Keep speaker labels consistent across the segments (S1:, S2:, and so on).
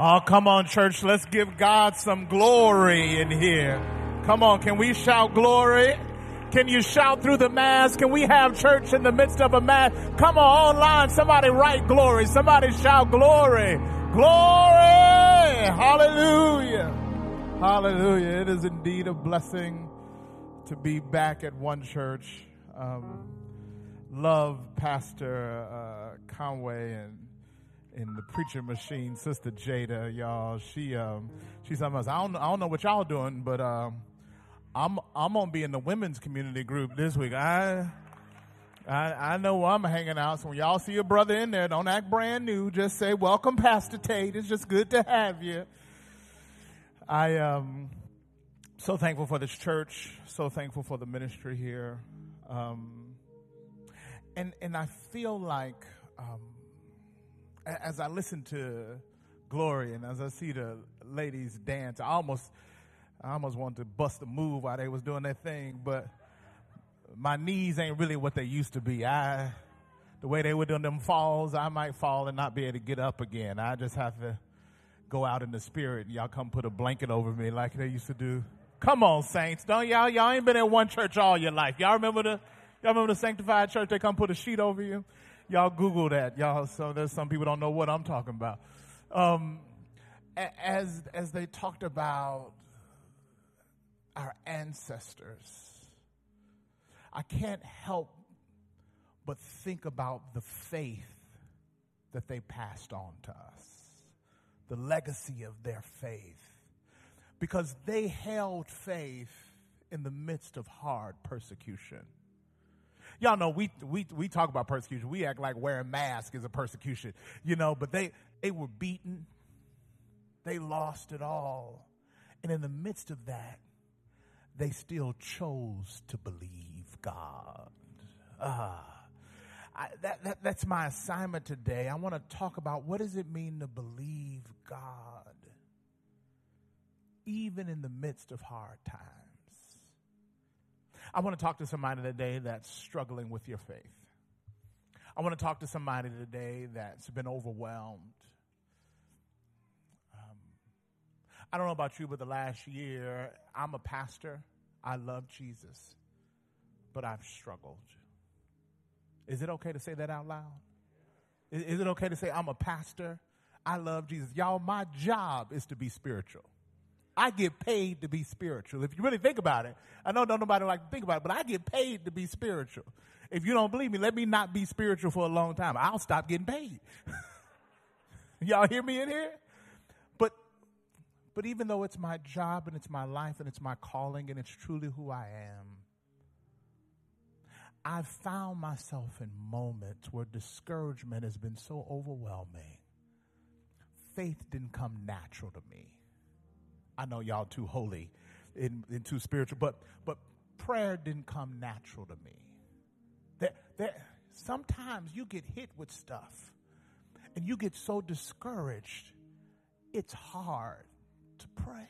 S1: Oh, come on, church. Let's give God some glory in here. Come on. Can we shout glory? Can you shout through the mass? Can we have church in the midst of a mass? Come on, online. Somebody write glory. Somebody shout glory. Glory. Hallelujah. Hallelujah. It is indeed a blessing to be back at one church. Um, love Pastor uh, Conway and in the preacher machine, Sister Jada, y'all. She um she's else. I don't I don't know what y'all doing, but um I'm I'm gonna be in the women's community group this week. I I, I know I'm hanging out. So when y'all see a brother in there, don't act brand new. Just say, "Welcome, Pastor Tate. It's just good to have you." I um so thankful for this church. So thankful for the ministry here. Um, and and I feel like um, as I listen to Glory and as I see the ladies dance, I almost, I almost wanted to bust a move while they was doing their thing, but my knees ain't really what they used to be. I, the way they were doing them falls, I might fall and not be able to get up again. I just have to go out in the spirit and y'all come put a blanket over me like they used to do. Come on, saints. Don't y'all, y'all ain't been in one church all your life. Y'all remember the, y'all remember the sanctified church? They come put a sheet over you y'all Google that, y'all. So there's some people don't know what I'm talking about. Um, as as they talked about our ancestors, I can't help but think about the faith that they passed on to us, the legacy of their faith, because they held faith in the midst of hard persecution. Y'all know we, we, we talk about persecution. We act like wearing masks is a persecution, you know, but they, they were beaten. They lost it all. And in the midst of that, they still chose to believe God. Ah. I, that, that, that's my assignment today. I want to talk about what does it mean to believe God, even in the midst of hard times. I want to talk to somebody today that's struggling with your faith. I want to talk to somebody today that's been overwhelmed. Um, I don't know about you, but the last year, I'm a pastor. I love Jesus, but I've struggled. Is it okay to say that out loud? Is, is it okay to say, I'm a pastor? I love Jesus. Y'all, my job is to be spiritual. I get paid to be spiritual. If you really think about it, I know don't nobody like to think about it, but I get paid to be spiritual. If you don't believe me, let me not be spiritual for a long time. I'll stop getting paid. Y'all hear me in here? But but even though it's my job and it's my life and it's my calling and it's truly who I am, I've found myself in moments where discouragement has been so overwhelming. Faith didn't come natural to me. I know y'all too holy and, and too spiritual, but but prayer didn't come natural to me. That that sometimes you get hit with stuff and you get so discouraged, it's hard to pray.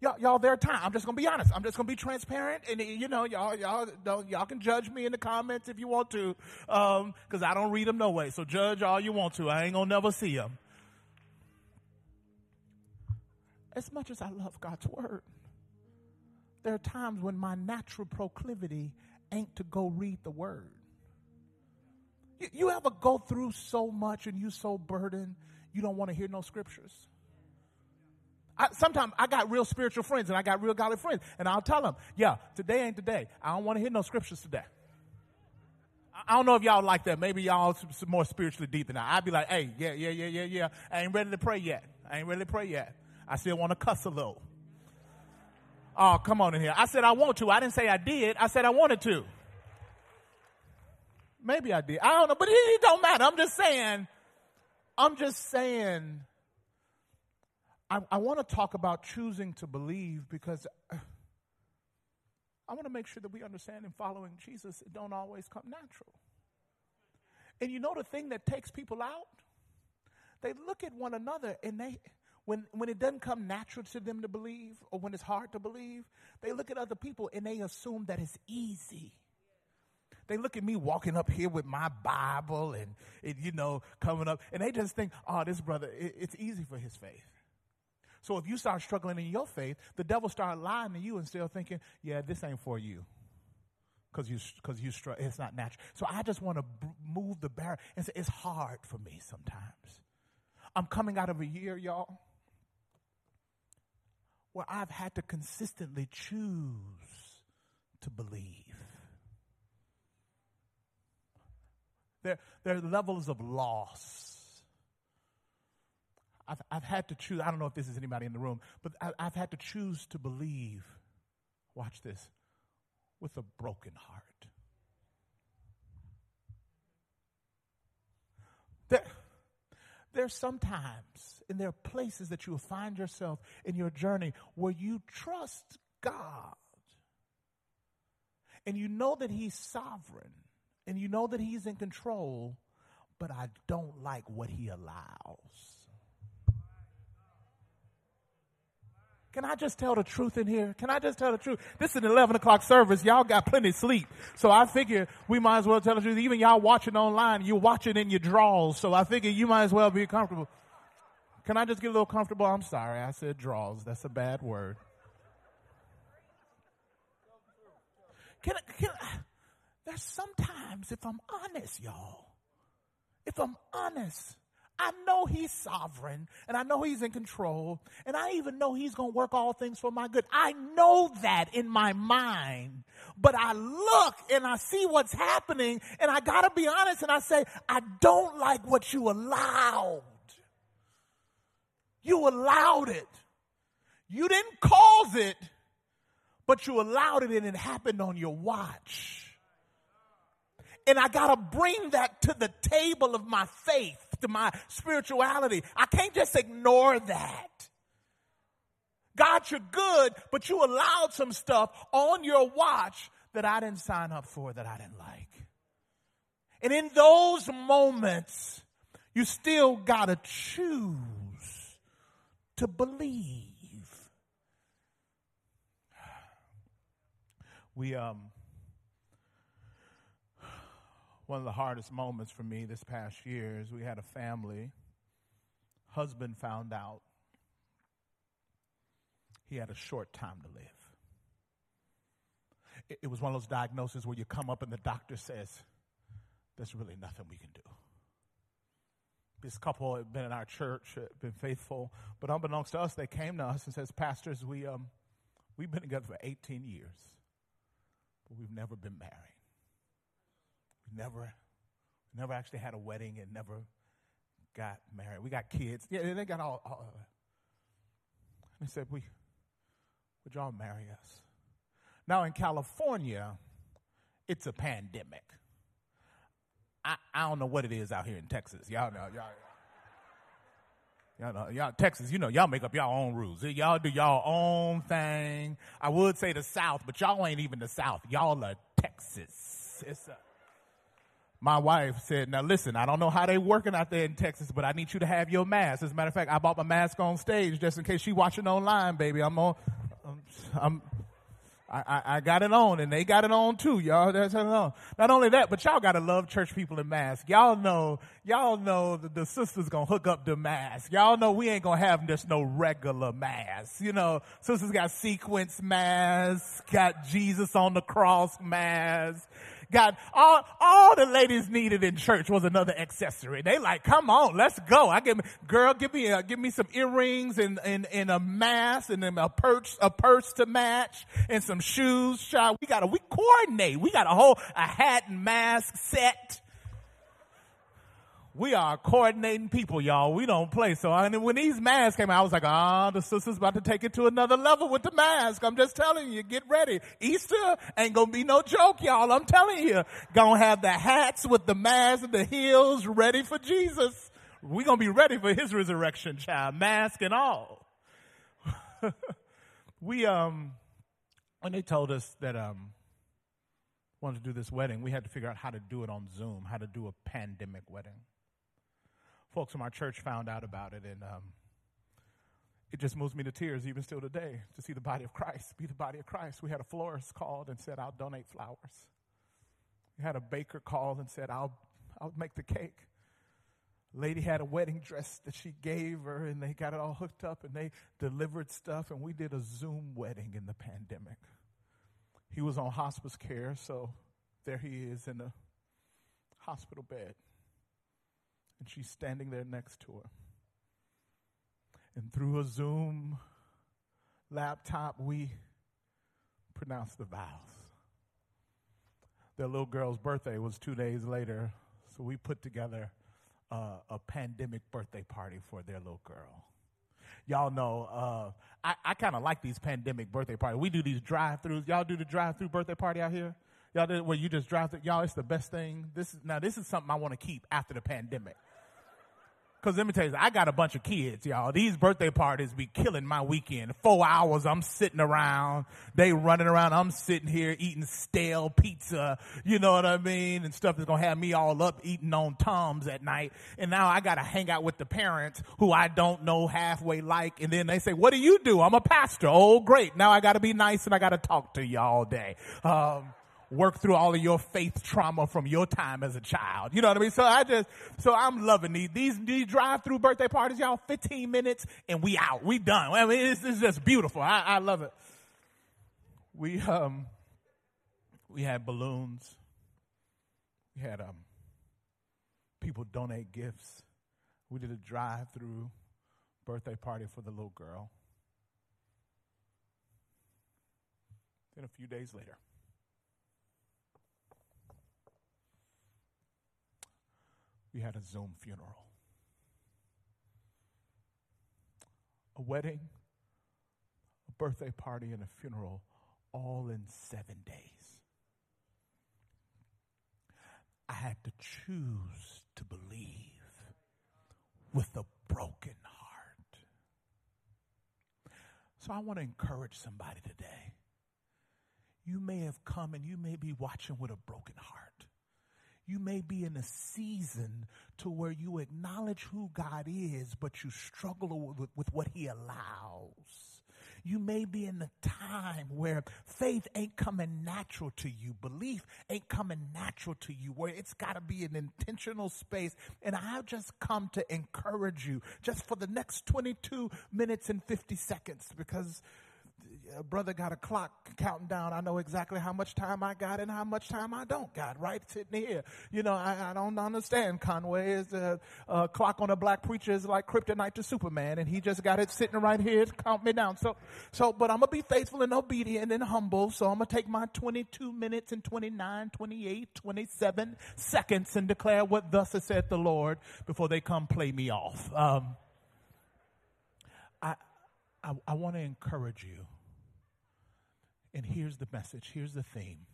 S1: Y'all, y'all, there are times. I'm just gonna be honest. I'm just gonna be transparent, and you know, y'all, y'all, don't, y'all can judge me in the comments if you want to, because um, I don't read them no way. So judge all you want to. I ain't gonna never see them as much as I love God's word, there are times when my natural proclivity ain't to go read the word. You, you ever go through so much and you so burdened you don't want to hear no scriptures? I, sometimes I got real spiritual friends and I got real godly friends, and I'll tell them, "Yeah, today ain't today. I don't want to hear no scriptures today." I don't know if y'all like that. Maybe y'all more spiritually deep than I. I'd be like, "Hey, yeah, yeah, yeah, yeah, yeah. I ain't ready to pray yet. I ain't ready to pray yet." I still want to cuss a little. Oh, come on in here. I said I want to. I didn't say I did. I said I wanted to. Maybe I did. I don't know, but it, don't matter. I'm just saying. I'm just saying. I, I want to talk about choosing to believe because I want to make sure that we understand in following Jesus, it don't always come natural. And you know the thing that takes people out? They look at one another and they when, when it doesn't come natural to them to believe or when it's hard to believe, they look at other people and they assume that it's easy. They look at me walking up here with my Bible and, and you know, coming up, and they just think, oh, this brother, it, it's easy for his faith. So if you start struggling in your faith, the devil start lying to you and still thinking, yeah, this ain't for you. Cause you, cause you, str- it's not natural. So I just want to b- move the barrier and say, it's hard for me sometimes. I'm coming out of a year, y'all, where I've had to consistently choose to believe. There, there are levels of loss. I've, I've had to choose, I don't know if this is anybody in the room, but I, I've had to choose to believe, watch this, with a broken heart. There, there's sometimes, and there are places that you will find yourself in your journey where you trust God. And you know that He's sovereign and you know that he's in control, but I don't like what he allows. Can I just tell the truth in here? Can I just tell the truth? This is an 11 o'clock service. Y'all got plenty of sleep. So I figure we might as well tell the truth. Even y'all watching online, you're watching in your drawers. So I figure you might as well be comfortable. Can I just get a little comfortable? I'm sorry. I said draws. That's a bad word. Can can I, there's sometimes, if I'm honest, y'all, if I'm honest, I know he's sovereign and I know he's in control and I even know he's going to work all things for my good. I know that in my mind, but I look and I see what's happening and I got to be honest and I say, I don't like what you allowed. You allowed it. You didn't cause it, but you allowed it and it happened on your watch. And I gotta bring that to the table of my faith, to my spirituality. I can't just ignore that. God, you're good, but you allowed some stuff on your watch that I didn't sign up for, that I didn't like. And in those moments, you still gotta choose to believe. We, um, one of the hardest moments for me this past year is we had a family. Husband found out he had a short time to live. It, it was one of those diagnoses where you come up and the doctor says, There's really nothing we can do. This couple had been in our church, had been faithful, but unbeknownst to us, they came to us and says, Pastors, we um, we've been together for 18 years, but we've never been married. We never, never actually had a wedding and never got married. We got kids. Yeah, they got all, all of. And they said, we, would y'all marry us? Now in California, it's a pandemic. I, I don't know what it is out here in Texas. Y'all know, y'all. Y'all know, y'all, Texas, you know, y'all make up y'all own rules. Y'all do y'all own thing. I would say the South, but y'all ain't even the South. Y'all are Texas. It's a, my wife said, now listen, I don't know how they working out there in Texas, but I need you to have your mask. As a matter of fact, I bought my mask on stage just in case she watching online, baby. I'm on, I'm, I'm I, I, got it on and they got it on too, y'all. That's on. Not only that, but y'all gotta love church people in masks. Y'all know, y'all know that the sisters gonna hook up the mask. Y'all know we ain't gonna have just no regular mask. You know, sisters got sequence masks, got Jesus on the cross mask, got all, all the ladies needed in church was another accessory. They like, come on, let's go. I give, girl, give me a, give me some earrings and, and, and a mask and then a purse, a purse to match and some shoes. Child, we gotta, we coordinate. We got a whole, a hat and mask set we are coordinating people, y'all. We don't play. So mean, when these masks came out, I was like, ah, oh, the sister's about to take it to another level with the mask. I'm just telling you, get ready. Easter ain't gonna be no joke, y'all. I'm telling you. Gonna have the hats with the masks and the heels ready for Jesus. we gonna be ready for his resurrection, child. Mask and all. we, um, when they told us that, um, wanted to do this wedding, we had to figure out how to do it on Zoom, how to do a pandemic wedding folks from our church found out about it, and um, it just moves me to tears even still today to see the body of Christ be the body of Christ. We had a florist called and said, I'll donate flowers. We had a baker called and said, I'll, I'll make the cake. Lady had a wedding dress that she gave her, and they got it all hooked up, and they delivered stuff, and we did a Zoom wedding in the pandemic. He was on hospice care, so there he is in a hospital bed, and she's standing there next to her. And through a Zoom laptop, we pronounced the vows. Their little girl's birthday was two days later, so we put together uh, a pandemic birthday party for their little girl. Y'all know, uh, I, I kind of like these pandemic birthday parties. We do these drive-throughs. Y'all do the drive-through birthday party out here? Y'all do where you just drive through? Y'all, it's the best thing. This is, now this is something I want to keep after the pandemic. Cause let me tell you, I got a bunch of kids, y'all. These birthday parties be killing my weekend. Four hours, I'm sitting around. They running around. I'm sitting here eating stale pizza. You know what I mean? And stuff that's gonna have me all up eating on Tums at night. And now I gotta hang out with the parents who I don't know halfway like. And then they say, what do you do? I'm a pastor. Oh, great. Now I gotta be nice and I gotta talk to you all day. Um, work through all of your faith trauma from your time as a child. You know what I mean? So I just, so I'm loving these, these, these drive-through birthday parties, y'all, 15 minutes and we out. We done. I mean, it's, it's just beautiful. I, I love it. We, um, we had balloons. We had, um, people donate gifts. We did a drive-through birthday party for the little girl. Then a few days later, we had a Zoom funeral. A wedding, a birthday party, and a funeral all in seven days. I had to choose to believe with a broken heart. So I want to encourage somebody today. You may have come and you may be watching with a broken heart you may be in a season to where you acknowledge who God is, but you struggle with, with what He allows. You may be in a time where faith ain't coming natural to you. Belief ain't coming natural to you, where it's got to be an intentional space. And I've just come to encourage you just for the next 22 minutes and 50 seconds because a brother got a clock counting down. I know exactly how much time I got and how much time I don't got, right? Sitting here. You know, I, I don't understand. Conway is a, a, clock on a black preacher is like kryptonite to Superman, and he just got it sitting right here to count me down. So, so, but I'm gonna be faithful and obedient and humble. So I'm gonna take my 22 minutes and 29, 28, 27 seconds and declare what thus has said the Lord before they come play me off. Um, I, I, I want to encourage you and here's the message. Here's the theme.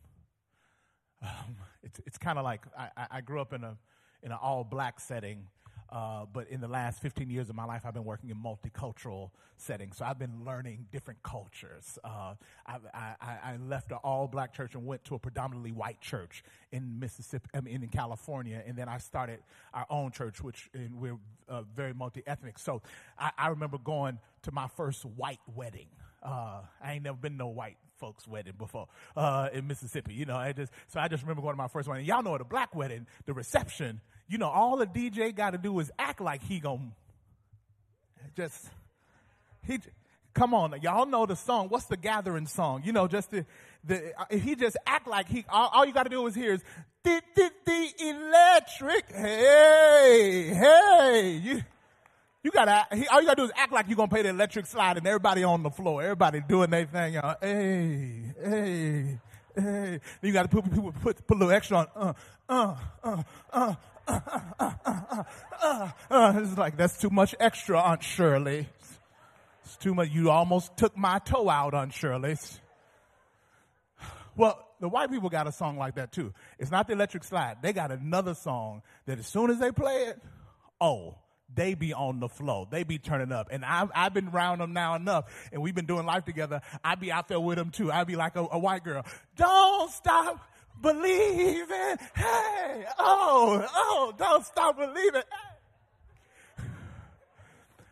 S1: Um, it's it's kind of like I, I grew up in a in an all black setting, uh, but in the last 15 years of my life, I've been working in multicultural settings. So I've been learning different cultures. Uh, I, I, I, left an all black church and went to a predominantly white church in Mississippi, I mean, in California, and then I started our own church, which we're uh, very multi ethnic. So I, I remember going to my first white wedding. Uh, I ain't never been no white folks' wedding before uh, in Mississippi. You know, I just so I just remember going to my first wedding. Y'all know at a black wedding, the reception. You know, all the DJ got to do is act like he gon' just he. Come on, y'all know the song. What's the gathering song? You know, just the, the uh, he just act like he. All, all you got to do is hear is the, the electric. Hey, hey, you you gotta, all you gotta do is act like you're gonna pay the electric slide and everybody on the floor, everybody doing their thing, y'all. Hey, hey, hey. You gotta put, people put, put a little extra on, uh, uh, uh, uh, uh, uh, uh, uh, uh. It's like, that's too much extra, Aunt Shirley. It's too much. You almost took my toe out, Aunt Shirley. Well, the white people got a song like that too. It's not the electric slide. They got another song that as soon as they play it, oh, they be on the flow. They be turning up. And I've, I've been around them now enough and we've been doing life together. I be out there with them too. I be like a, a white girl. Don't stop believing. Hey, oh, oh, don't stop believing.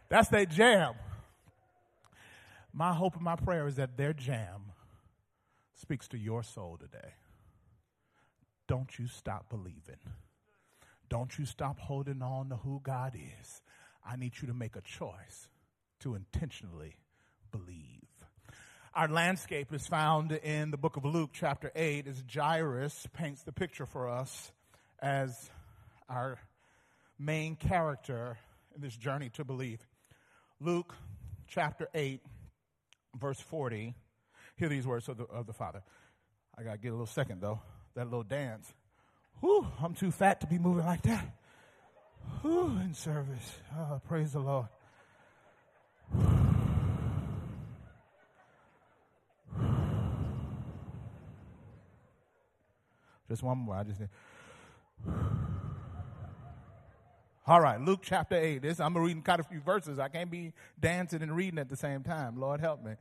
S1: That's their jam. My hope and my prayer is that their jam speaks to your soul today. don't you stop believing. Don't you stop holding on to who God is. I need you to make a choice to intentionally believe. Our landscape is found in the book of Luke, chapter 8, as Jairus paints the picture for us as our main character in this journey to believe. Luke, chapter 8, verse 40. Hear these words of the, of the Father. I got to get a little second, though. That little dance. Whew, I'm too fat to be moving like that. Whew, in service. Oh, praise the Lord. Just one more. I just need. All right, Luke chapter 8. This I'm reading quite a few verses. I can't be dancing and reading at the same time. Lord help me.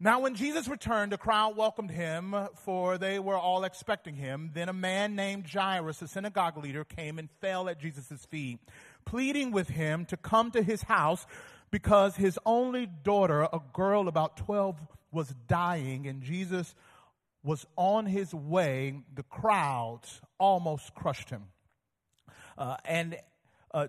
S1: Now, when Jesus returned, a crowd welcomed him, for they were all expecting him. Then a man named Jairus, a synagogue leader, came and fell at Jesus' feet, pleading with him to come to his house because his only daughter, a girl about 12, was dying, and Jesus was on his way. The crowds almost crushed him. Uh, and uh,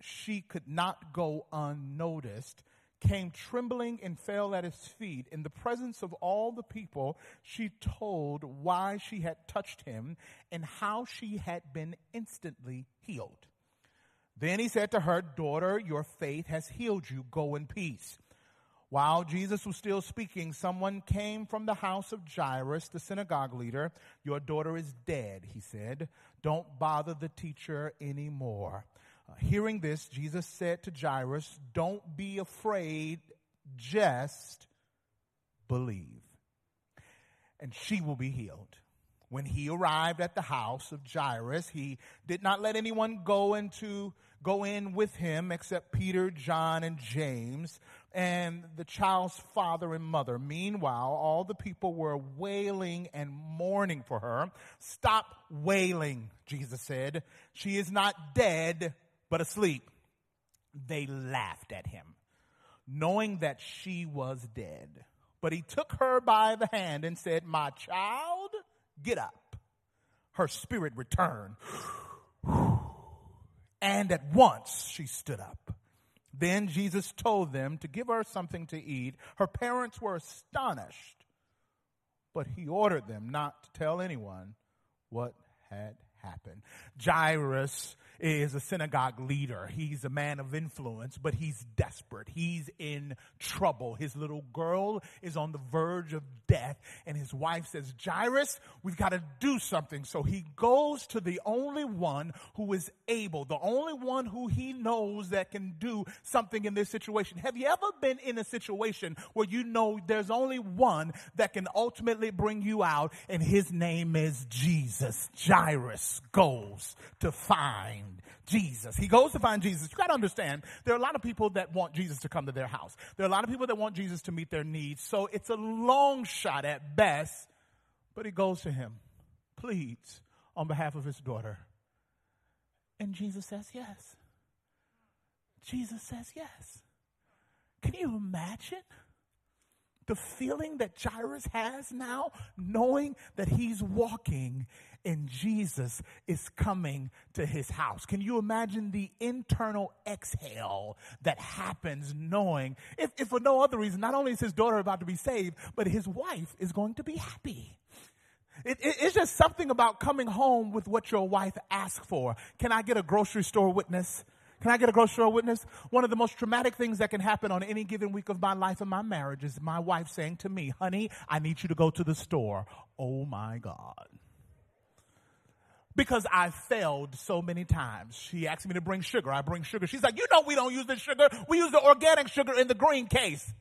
S1: she could not go unnoticed, came trembling and fell at his feet. In the presence of all the people, she told why she had touched him and how she had been instantly healed. Then he said to her, Daughter, your faith has healed you. Go in peace. While Jesus was still speaking, someone came from the house of Jairus, the synagogue leader. Your daughter is dead, he said. Don't bother the teacher anymore. Uh, hearing this, Jesus said to Jairus, Don't be afraid, just believe, and she will be healed. When he arrived at the house of Jairus, he did not let anyone go into go in with him except Peter, John, and James, and the child's father and mother. Meanwhile, all the people were wailing and mourning for her. Stop wailing, Jesus said. She is not dead, but asleep. They laughed at him, knowing that she was dead. But he took her by the hand and said, My child, get up. Her spirit returned. And at once she stood up. Then Jesus told them to give her something to eat. Her parents were astonished, but he ordered them not to tell anyone what had happened. Jairus is a synagogue leader. He's a man of influence, but he's desperate. He's in trouble. His little girl is on the verge of death, and his wife says, Jairus, we've got to do something. So he goes to the only one who is able, the only one who he knows that can do something in this situation. Have you ever been in a situation where you know there's only one that can ultimately bring you out, and his name is Jesus? Jairus goes to find Jesus. He goes to find Jesus. You got to understand, there are a lot of people that want Jesus to come to their house. There are a lot of people that want Jesus to meet their needs. So it's a long shot at best, but he goes to him, pleads on behalf of his daughter. And Jesus says yes. Jesus says yes. Can you imagine? The feeling that Jairus has now, knowing that he's walking and Jesus is coming to his house. Can you imagine the internal exhale that happens knowing, if, if for no other reason, not only is his daughter about to be saved, but his wife is going to be happy? It, it, it's just something about coming home with what your wife asked for. Can I get a grocery store witness? Can I get a grocery witness? One of the most traumatic things that can happen on any given week of my life and my marriage is my wife saying to me, honey, I need you to go to the store. Oh my God because I failed so many times. She asked me to bring sugar. I bring sugar. She's like, you know, we don't use the sugar. We use the organic sugar in the green case.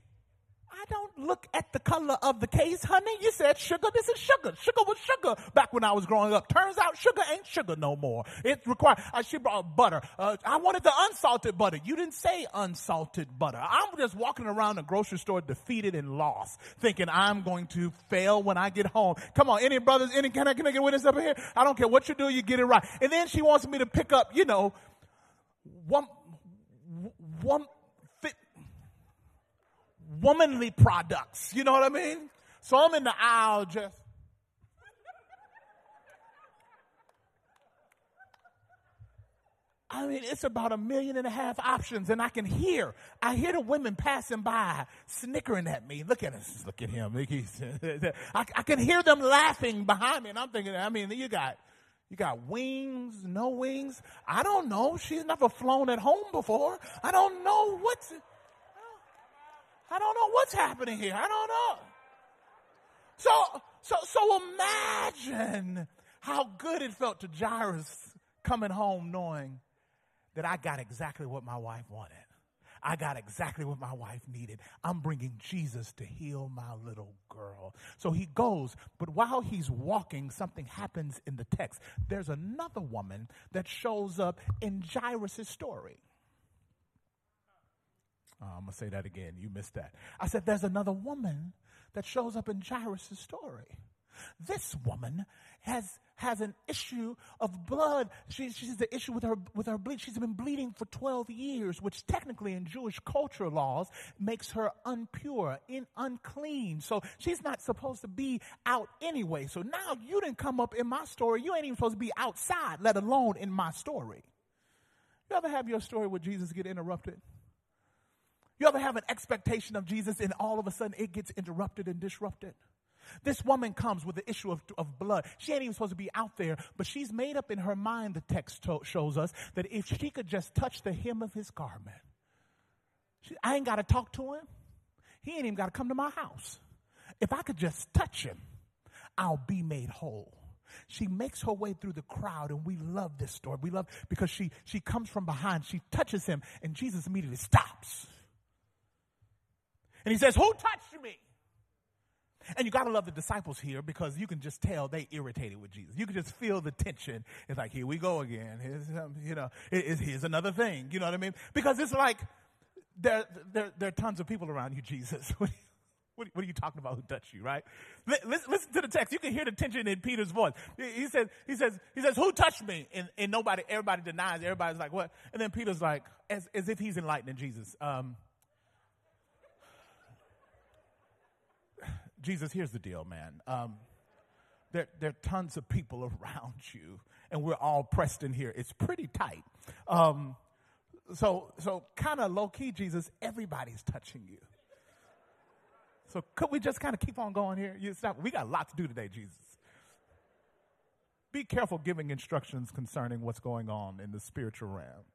S1: I don't look at the color of the case, honey. You said sugar. This is sugar. Sugar was sugar back when I was growing up. Turns out sugar ain't sugar no more. It required, uh, she brought butter. Uh, I wanted the unsalted butter. You didn't say unsalted butter. I'm just walking around the grocery store defeated and lost, thinking I'm going to fail when I get home. Come on, any brothers, any, can I, can I get witness up here? I don't care what you do, you get it right. And then she wants me to pick up, you know, one, one, womanly products. You know what I mean? So I'm in the aisle just. I mean, it's about a million and a half options, and I can hear, I hear the women passing by, snickering at me. Look at us, look at him. I, I can hear them laughing behind me, and I'm thinking, I mean, you got, you got wings, no wings. I don't know. She's never flown at home before. I don't know what's. I don't know what's happening here. I don't know. So, so, so imagine how good it felt to Jairus coming home knowing that I got exactly what my wife wanted. I got exactly what my wife needed. I'm bringing Jesus to heal my little girl. So he goes, but while he's walking, something happens in the text. There's another woman that shows up in Jairus' story. Oh, I'm going to say that again. You missed that. I said, there's another woman that shows up in Jairus' story. This woman has has an issue of blood. She, she's the issue with her with her bleed. She's been bleeding for 12 years, which technically in Jewish culture laws makes her unpure, in unclean. So she's not supposed to be out anyway. So now you didn't come up in my story. You ain't even supposed to be outside, let alone in my story. You ever have your story with Jesus get interrupted? You ever have an expectation of Jesus and all of a sudden it gets interrupted and disrupted? This woman comes with the issue of, of blood. She ain't even supposed to be out there, but she's made up in her mind, the text to- shows us, that if she could just touch the hem of his garment, she, I ain't got to talk to him. He ain't even got to come to my house. If I could just touch him, I'll be made whole. She makes her way through the crowd, and we love this story. We love because she she comes from behind, she touches him, and Jesus immediately stops. And he says, Who touched me? And you got to love the disciples here because you can just tell they irritated with Jesus. You can just feel the tension. It's like, here we go again. Here's, um, you know, here's another thing. You know what I mean? Because it's like, there, there, there are tons of people around you, Jesus. what, are you talking about who touched you, right? Listen, listen, to the text. You can hear the tension in Peter's voice. He says, he says, he says, who touched me? And, and nobody, everybody denies. Everybody's like, what? And then Peter's like, as, as if he's enlightening Jesus. Um, Jesus, here's the deal, man. Um, there, there are tons of people around you, and we're all pressed in here. It's pretty tight. Um, so, so kind of low key, Jesus, everybody's touching you. So could we just kind of keep on going here? You stop. We got a lot to do today, Jesus. Be careful giving instructions concerning what's going on in the spiritual realm.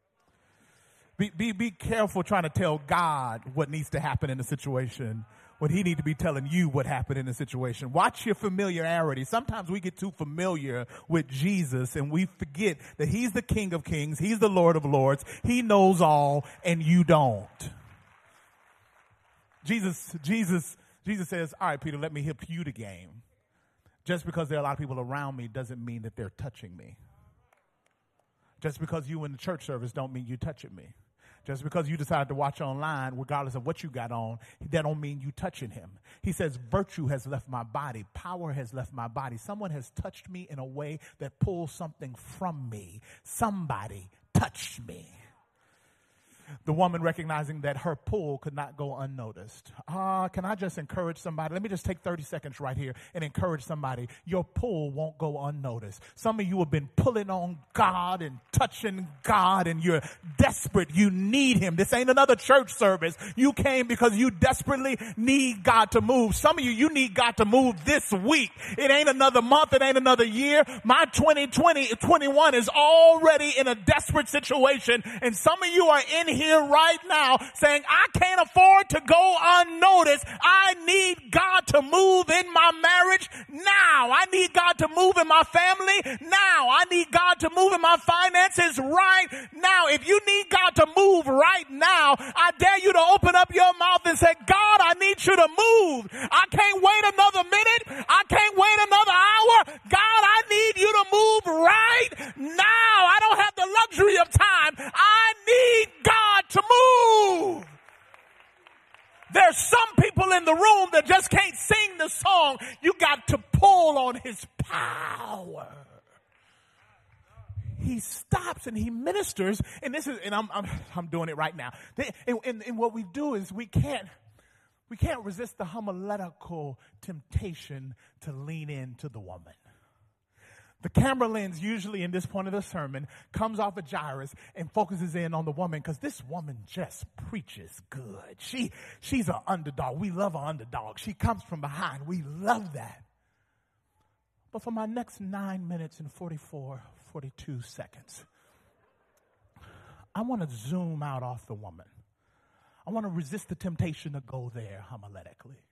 S1: Be, be, be careful trying to tell God what needs to happen in the situation when he need to be telling you what happened in the situation. Watch your familiarity. Sometimes we get too familiar with Jesus and we forget that he's the King of Kings. He's the Lord of Lords. He knows all and you don't. Jesus, Jesus, Jesus says, all right, Peter, let me hip you the game. Just because there are a lot of people around me doesn't mean that they're touching me. Just because you in the church service don't mean you're touching me. Just because you decided to watch online, regardless of what you got on, that don't mean you touching him. He says, virtue has left my body. Power has left my body. Someone has touched me in a way that pulls something from me. Somebody touched me the woman recognizing that her pull could not go unnoticed. Ah, uh, can I just encourage somebody? Let me just take 30 seconds right here and encourage somebody. Your pull won't go unnoticed. Some of you have been pulling on God and touching God and you're desperate. You need Him. This ain't another church service. You came because you desperately need God to move. Some of you, you need God to move this week. It ain't another month. It ain't another year. My 2020, 21 is already in a desperate situation and some of you are in here here right now saying, I can't afford to go unnoticed. I need God to move in my marriage now. I need God to move in my family now. I need God to move in my finances right now. If you need God to move right now, I dare you to open up your mouth and say, God, I need you you to move. I can't wait another minute. I can't wait another hour. God, I need you to move right now. I don't have the luxury of time. I need God to move. There's some people in the room that just can't sing the song. You got to pull on his power. He stops and he ministers, and this is, and I'm, I'm, I'm doing it right now. And, and, and what we do is we can't, we can't resist the homiletical temptation to lean into the woman. The camera lens, usually in this point of the sermon, comes off of Jairus and focuses in on the woman because this woman just preaches good. She, she's an underdog. We love an underdog. She comes from behind. We love that. But for my next nine minutes and 44, 42 seconds, I want to zoom out off the woman. I want to resist the temptation to go there homiletically.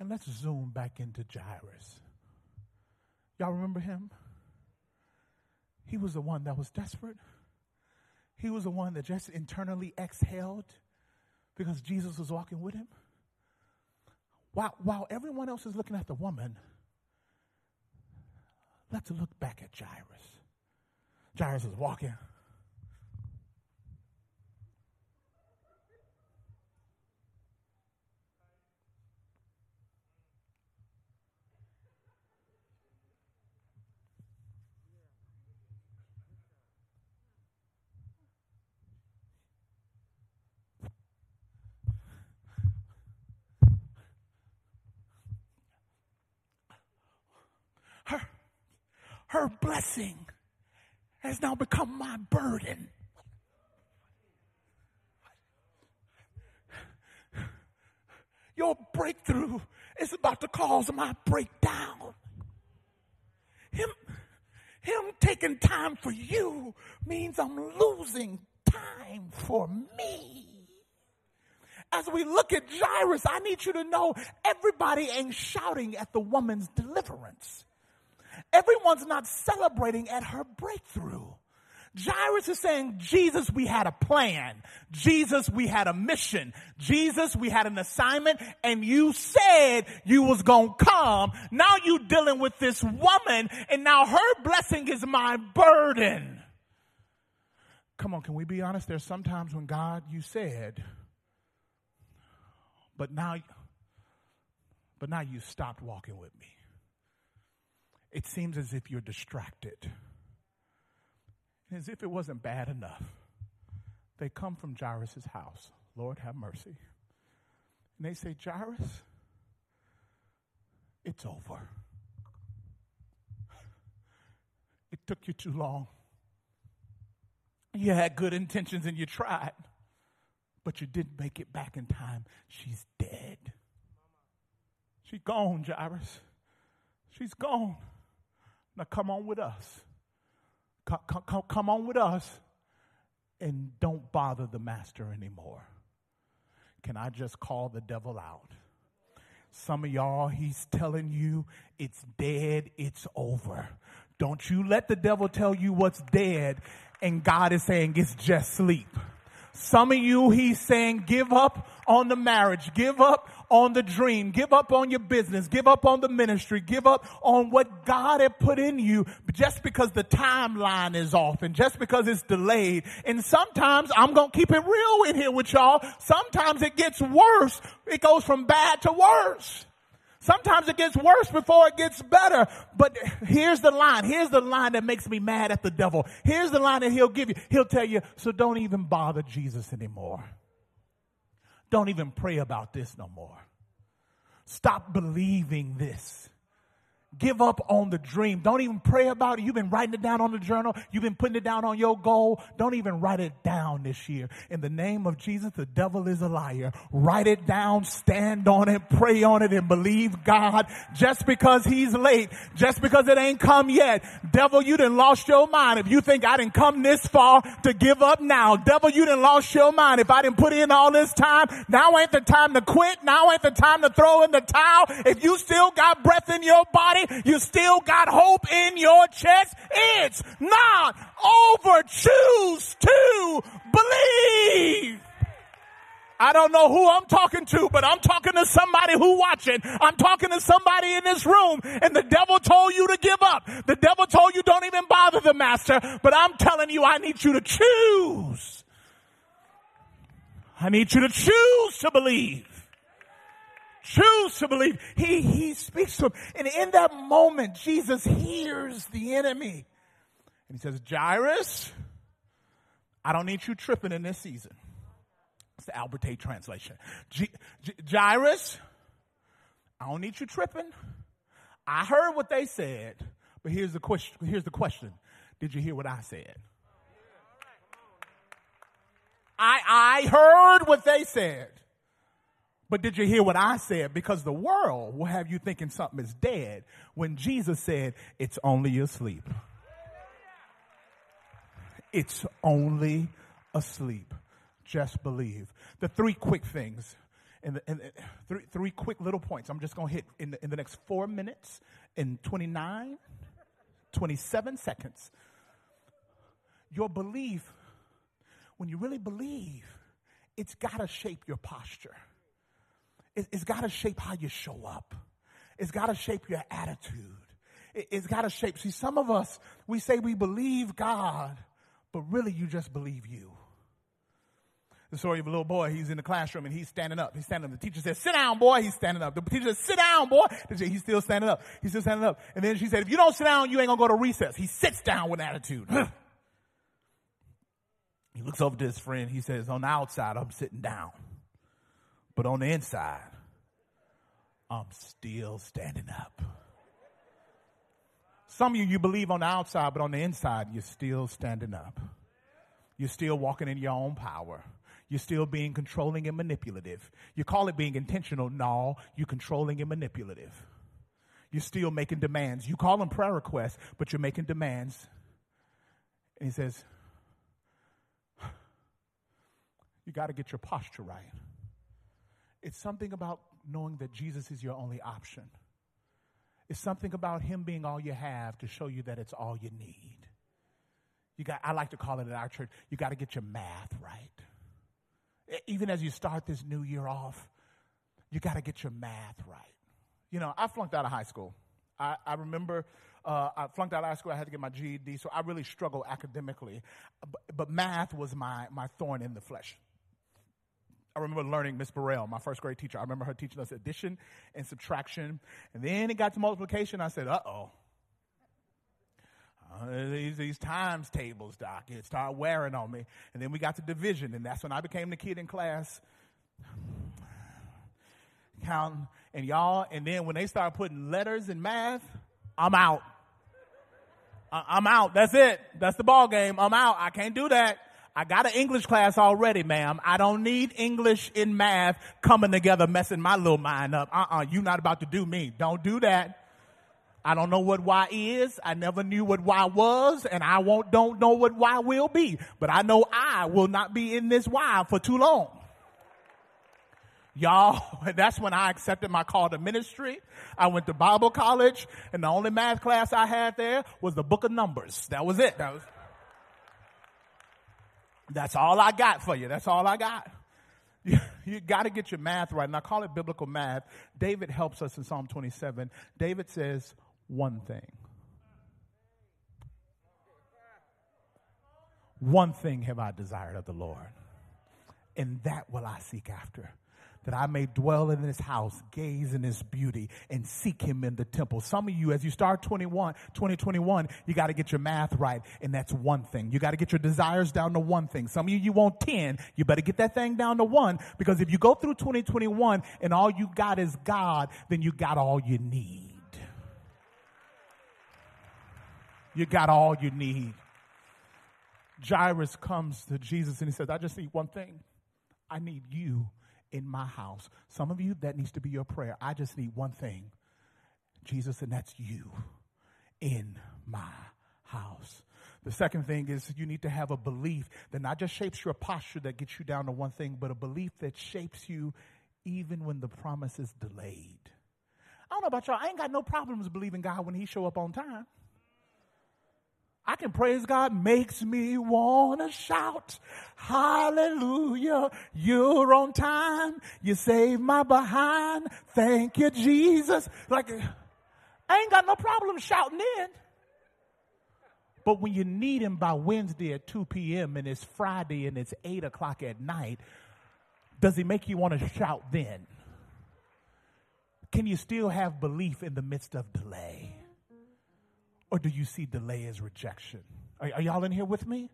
S1: And let's zoom back into Jairus. Y'all remember him? He was the one that was desperate. He was the one that just internally exhaled because Jesus was walking with him. While, while everyone else is looking at the woman, let's look back at Jairus. Jairus is walking. Her blessing has now become my burden. Your breakthrough is about to cause my breakdown. Him, him taking time for you means I'm losing time for me. As we look at Jairus, I need you to know everybody ain't shouting at the woman's deliverance. Everyone's not celebrating at her breakthrough. Jairus is saying, Jesus, we had a plan. Jesus, we had a mission. Jesus, we had an assignment and you said you was gonna come. Now you dealing with this woman and now her blessing is my burden. Come on, can we be honest? There's sometimes when God, you said, but now, but now you stopped walking with me it seems as if you're distracted. As if it wasn't bad enough. They come from Jairus' house. Lord, have mercy. And they say, Jairus, it's over. It took you too long. You had good intentions and you tried, but you didn't make it back in time. She's dead. She's gone, Jairus. She's gone. Now come on with us. Come, come, come on with us and don't bother the master anymore. Can I just call the devil out? Some of y'all, he's telling you it's dead, it's over. Don't you let the devil tell you what's dead and God is saying it's just sleep. Some of you, he's saying, give up on the marriage, give up on the dream, give up on your business, give up on the ministry, give up on what God had put in you just because the timeline is off and just because it's delayed. And sometimes I'm going to keep it real in here with y'all. Sometimes it gets worse. It goes from bad to worse. Sometimes it gets worse before it gets better. But here's the line. Here's the line that makes me mad at the devil. Here's the line that he'll give you. He'll tell you, so don't even bother Jesus anymore. Don't even pray about this no more. Stop believing this. Give up on the dream. Don't even pray about it. You've been writing it down on the journal. You've been putting it down on your goal. Don't even write it down this year. In the name of Jesus, the devil is a liar. Write it down, stand on it, pray on it, and believe God. Just because he's late, just because it ain't come yet. Devil, you done lost your mind. If you think I didn't come this far to give up now. Devil, you done lost your mind. If I didn't put in all this time, now ain't the time to quit. Now ain't the time to throw in the towel. If you still got breath in your body, you still got hope in your chest. It's not over. Choose to believe. I don't know who I'm talking to, but I'm talking to somebody who watching. I'm talking to somebody in this room and the devil told you to give up. The devil told you don't even bother the master, but I'm telling you I need you to choose. I need you to choose to believe. Choose to believe. He, he speaks to him. And in that moment, Jesus hears the enemy. And he says, Jairus, I don't need you tripping in this season. It's the Albert translation. G- Jairus, I don't need you tripping. I heard what they said, but here's the question. Here's the question. Did you hear what I said? I, I heard what they said. But did you hear what I said? Because the world will have you thinking something is dead when Jesus said, it's only asleep. It's only asleep. Just believe. The three quick things, and, the, and the, three, three quick little points I'm just going to hit in the, in the next four minutes in 29, 27 seconds. Your belief, when you really believe, it's got to shape your posture. It, it's got to shape how you show up. It's got to shape your attitude. It, it's got to shape. See, some of us, we say we believe God, but really you just believe you. The story of a little boy, he's in the classroom and he's standing up. He's standing up. The teacher says, sit down, boy. He's standing up. The teacher says, sit down, boy. He's still standing up. He's still standing up. And then she said, if you don't sit down, you ain't gonna go to recess. He sits down with attitude. he looks over to his friend. He says, on the outside, I'm sitting down. But on the inside, I'm still standing up. Some of you, you believe on the outside, but on the inside, you're still standing up. You're still walking in your own power. You're still being controlling and manipulative. You call it being intentional. No, you're controlling and manipulative. You're still making demands. You call them prayer requests, but you're making demands. And he says, You got to get your posture right. It's something about knowing that Jesus is your only option. It's something about him being all you have to show you that it's all you need. You got, I like to call it in our church, you got to get your math right. Even as you start this new year off, you got to get your math right. You know, I flunked out of high school. I, I remember uh, I flunked out of high school. I had to get my GED, so I really struggled academically. But, but math was my, my thorn in the flesh. I remember learning Miss Burrell, my first grade teacher. I remember her teaching us addition and subtraction. And then it got to multiplication. I said, uh oh. Uh, these, these times tables, Doc, it started wearing on me. And then we got to division, and that's when I became the kid in class. Counting, and y'all, and then when they start putting letters in math, I'm out. I'm out. That's it. That's the ball game. I'm out. I can't do that. I got an English class already, ma'am. I don't need English in math coming together, messing my little mind up. Uh-uh, you not about to do me. Don't do that. I don't know what Y is. I never knew what Y was, and I won't, don't know what Y will be. But I know I will not be in this Y for too long. Y'all, that's when I accepted my call to ministry. I went to Bible college, and the only math class I had there was the book of Numbers. That was it. That was, that's all I got for you. That's all I got. You, you got to get your math right. And I call it biblical math. David helps us in Psalm 27. David says one thing. One thing have I desired of the Lord, and that will I seek after that I may dwell in his house, gaze in his beauty, and seek him in the temple. Some of you, as you start 21, 2021, you got to get your math right, and that's one thing. You got to get your desires down to one thing. Some of you, you want 10. You better get that thing down to one, because if you go through 2021 and all you got is God, then you got all you need. You got all you need. Jairus comes to Jesus and he says, I just need one thing. I need you in my house. Some of you, that needs to be your prayer. I just need one thing Jesus, and that's you in my house. The second thing is you need to have a belief that not just shapes your posture that gets you down to one thing, but a belief that shapes you even when the promise is delayed. I don't know about y'all. I ain't got no problems believing God when He show up on time. I can praise God makes me want to shout hallelujah. You're on time. You saved my behind. Thank you, Jesus. Like, I ain't got no problem shouting in. But when you need him by Wednesday at 2 p.m. and it's Friday and it's 8 o'clock at night, does he make you want to shout then? Can you still have belief in the midst of delay? Or do you see delay as rejection? Are, are y'all in here with me?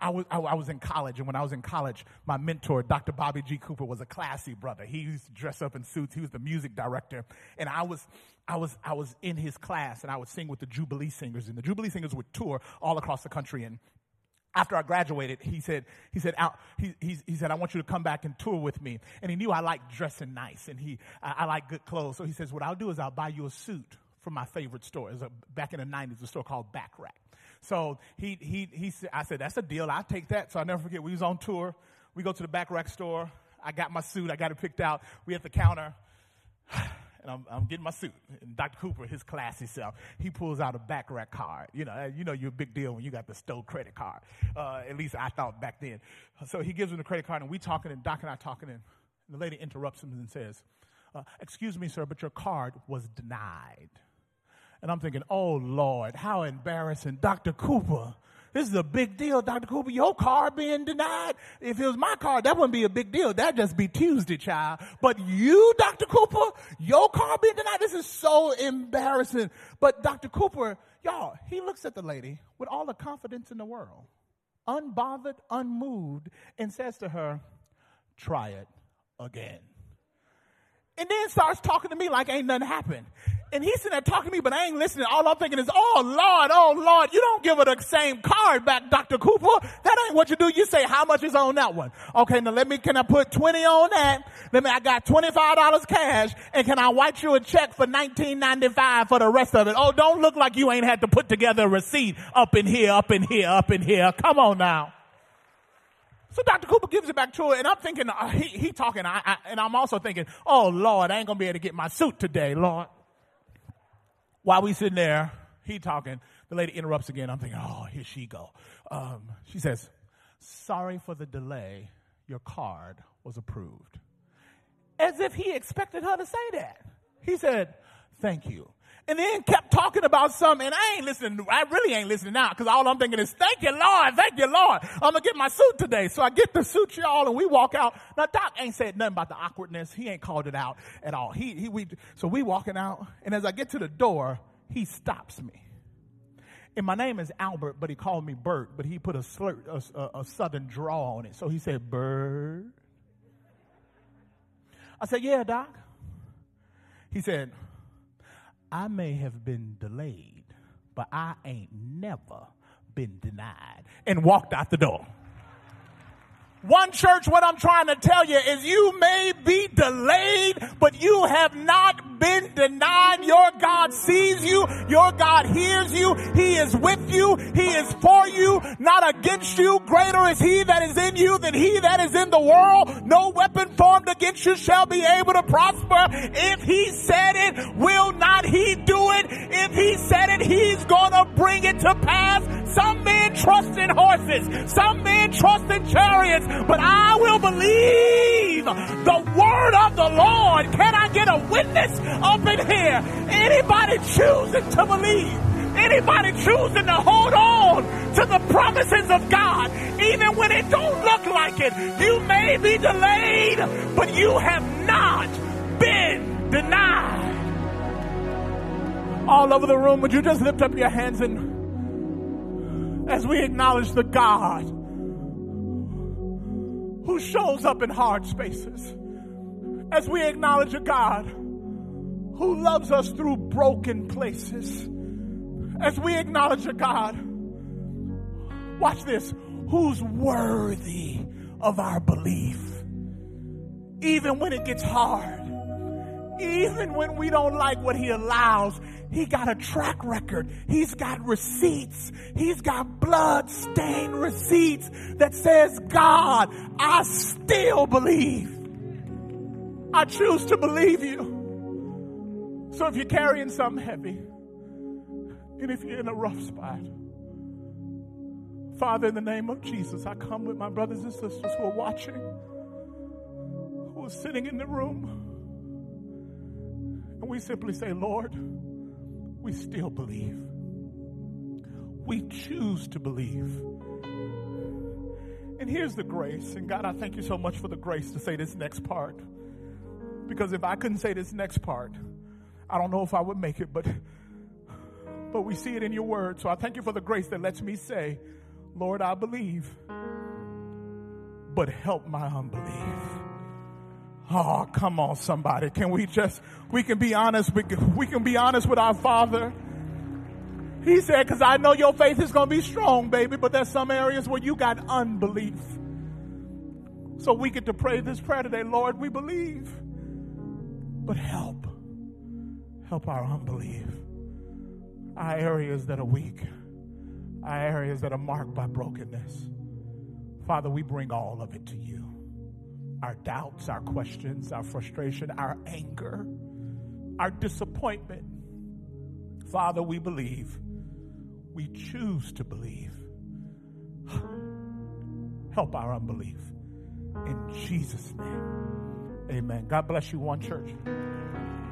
S1: I was, I, I, was in college, and when I was in college, my mentor, Dr. Bobby G. Cooper, was a classy brother. He used to dress up in suits. He was the music director, and I was, I was, I was in his class, and I would sing with the Jubilee Singers, and the Jubilee Singers would tour all across the country. And after I graduated, he said, he said, he, he, he, said, I want you to come back and tour with me. And he knew I liked dressing nice, and he, I, I like good clothes. So he says, what I'll do is I'll buy you a suit from my favorite store. It was a, back in the 90s, a store called Bachrach. So he, he, he said, I said, that's a deal. I'll take that. So i never forget, we was on tour. We go to the Bachrach store. I got my suit. I got it picked out. We at the counter. And I'm, I'm, getting my suit. And Dr. Cooper, his classy self, he pulls out a Bachrach card. You know, you know you're a big deal when you got the Stowe credit card. Uh, at least I thought back then. So he gives him the credit card, and we talking, and Doc and I talking, and the lady interrupts him and says, uh, "Excuse me, sir, but your card was denied." And I'm thinking, oh Lord, how embarrassing. Dr. Cooper, this is a big deal, Dr. Cooper. Your car being denied. If it was my car, that wouldn't be a big deal. That'd just be Tuesday, child. But you, Dr. Cooper, your car being denied, this is so embarrassing. But Dr. Cooper, y'all, he looks at the lady with all the confidence in the world, unbothered, unmoved, and says to her, try it again. And then starts talking to me like ain't nothing happened. And he's sitting there talking to me, but I ain't listening. All I'm thinking is, oh Lord, oh Lord, you don't give her the same card back, Dr. Cooper. That ain't what you do. You say, how much is on that one? Okay, now let me, can I put 20 on that? Let me, I got $25 cash, and can I write you a check for 19.95 for the rest of it? Oh, don't look like you ain't had to put together a receipt up in here, up in here, up in here. Come on now. So Dr. Cooper gives it back to her, and I'm thinking, uh, he, he talking, I, I, and I'm also thinking, oh Lord, I ain't gonna be able to get my suit today, Lord. While we sitting there, he talking, the lady interrupts again. I'm thinking, oh, here she go. Um, she says, sorry for the delay. Your card was approved. As if he expected her to say that. He said, thank you and then kept talking about something, and I ain't listening. I really ain't listening now because all I'm thinking is, "Thank you, Lord, thank you, Lord. I'm gonna get my suit today." So I get the suit, y'all, and we walk out. Now Doc ain't said nothing about the awkwardness. He ain't called it out at all. He he we so we walking out, and as I get to the door, he stops me. And my name is Albert, but he called me Bert, but he put a, slur, a, a, a southern draw on it. So he said, Bert. I said, Yeah, Doc. He said, I may have been delayed, but I ain't never been denied. And walked out the door. One church, what I'm trying to tell you is you may be delayed, but you have not been denied. Your God sees you. Your God hears you. He is with you. He is for you, not against you. Greater is he that is in you than he that is in the world. No weapon formed against you shall be able to prosper. If he said it, will not he do it? If he said it, he's gonna bring it to pass. Some men trust in horses. Some men trust in chariots but I will believe the word of the Lord. Can I get a witness up in here? Anybody choosing to believe? Anybody choosing to hold on to the promises of God, even when it don't look like it? You may be delayed, but you have not been denied. All over the room, would you just lift up your hands and as we acknowledge the God who shows up in hard spaces. As we acknowledge a God who loves us through broken places. As we acknowledge a God, watch this, who's worthy of our belief. Even when it gets hard, even when we don't like what he allows, he got a track record. He's got receipts. He's got blood stained receipts that says, God, I still believe. I choose to believe you. So if you're carrying something heavy, and if you're in a rough spot, Father, in the name of Jesus, I come with my brothers and sisters who are watching. who are sitting in the room. And we simply say, Lord, we still believe. We choose to believe. And here's the grace. And God, I thank you so much for the grace to say this next part. Because if I couldn't say this next part, I don't know if I would make it, but but we see it in your word. So I thank you for the grace that lets me say, Lord, I believe, but help my unbelief. Oh, come on, somebody. Can we just, we can be honest, we can, we can be honest with our Father. He said, because I know your faith is going to be strong, baby, but there's some areas where you got unbelief. So we get to pray this prayer today Lord, we believe, but help. Help our unbelief. Our areas that are weak, our areas that are marked by brokenness. Father, we bring all of it to you our doubts, our questions, our frustration, our anger, our disappointment. Father, we believe. We choose to believe. Help our unbelief. In Jesus' name. Amen. God bless you, one church.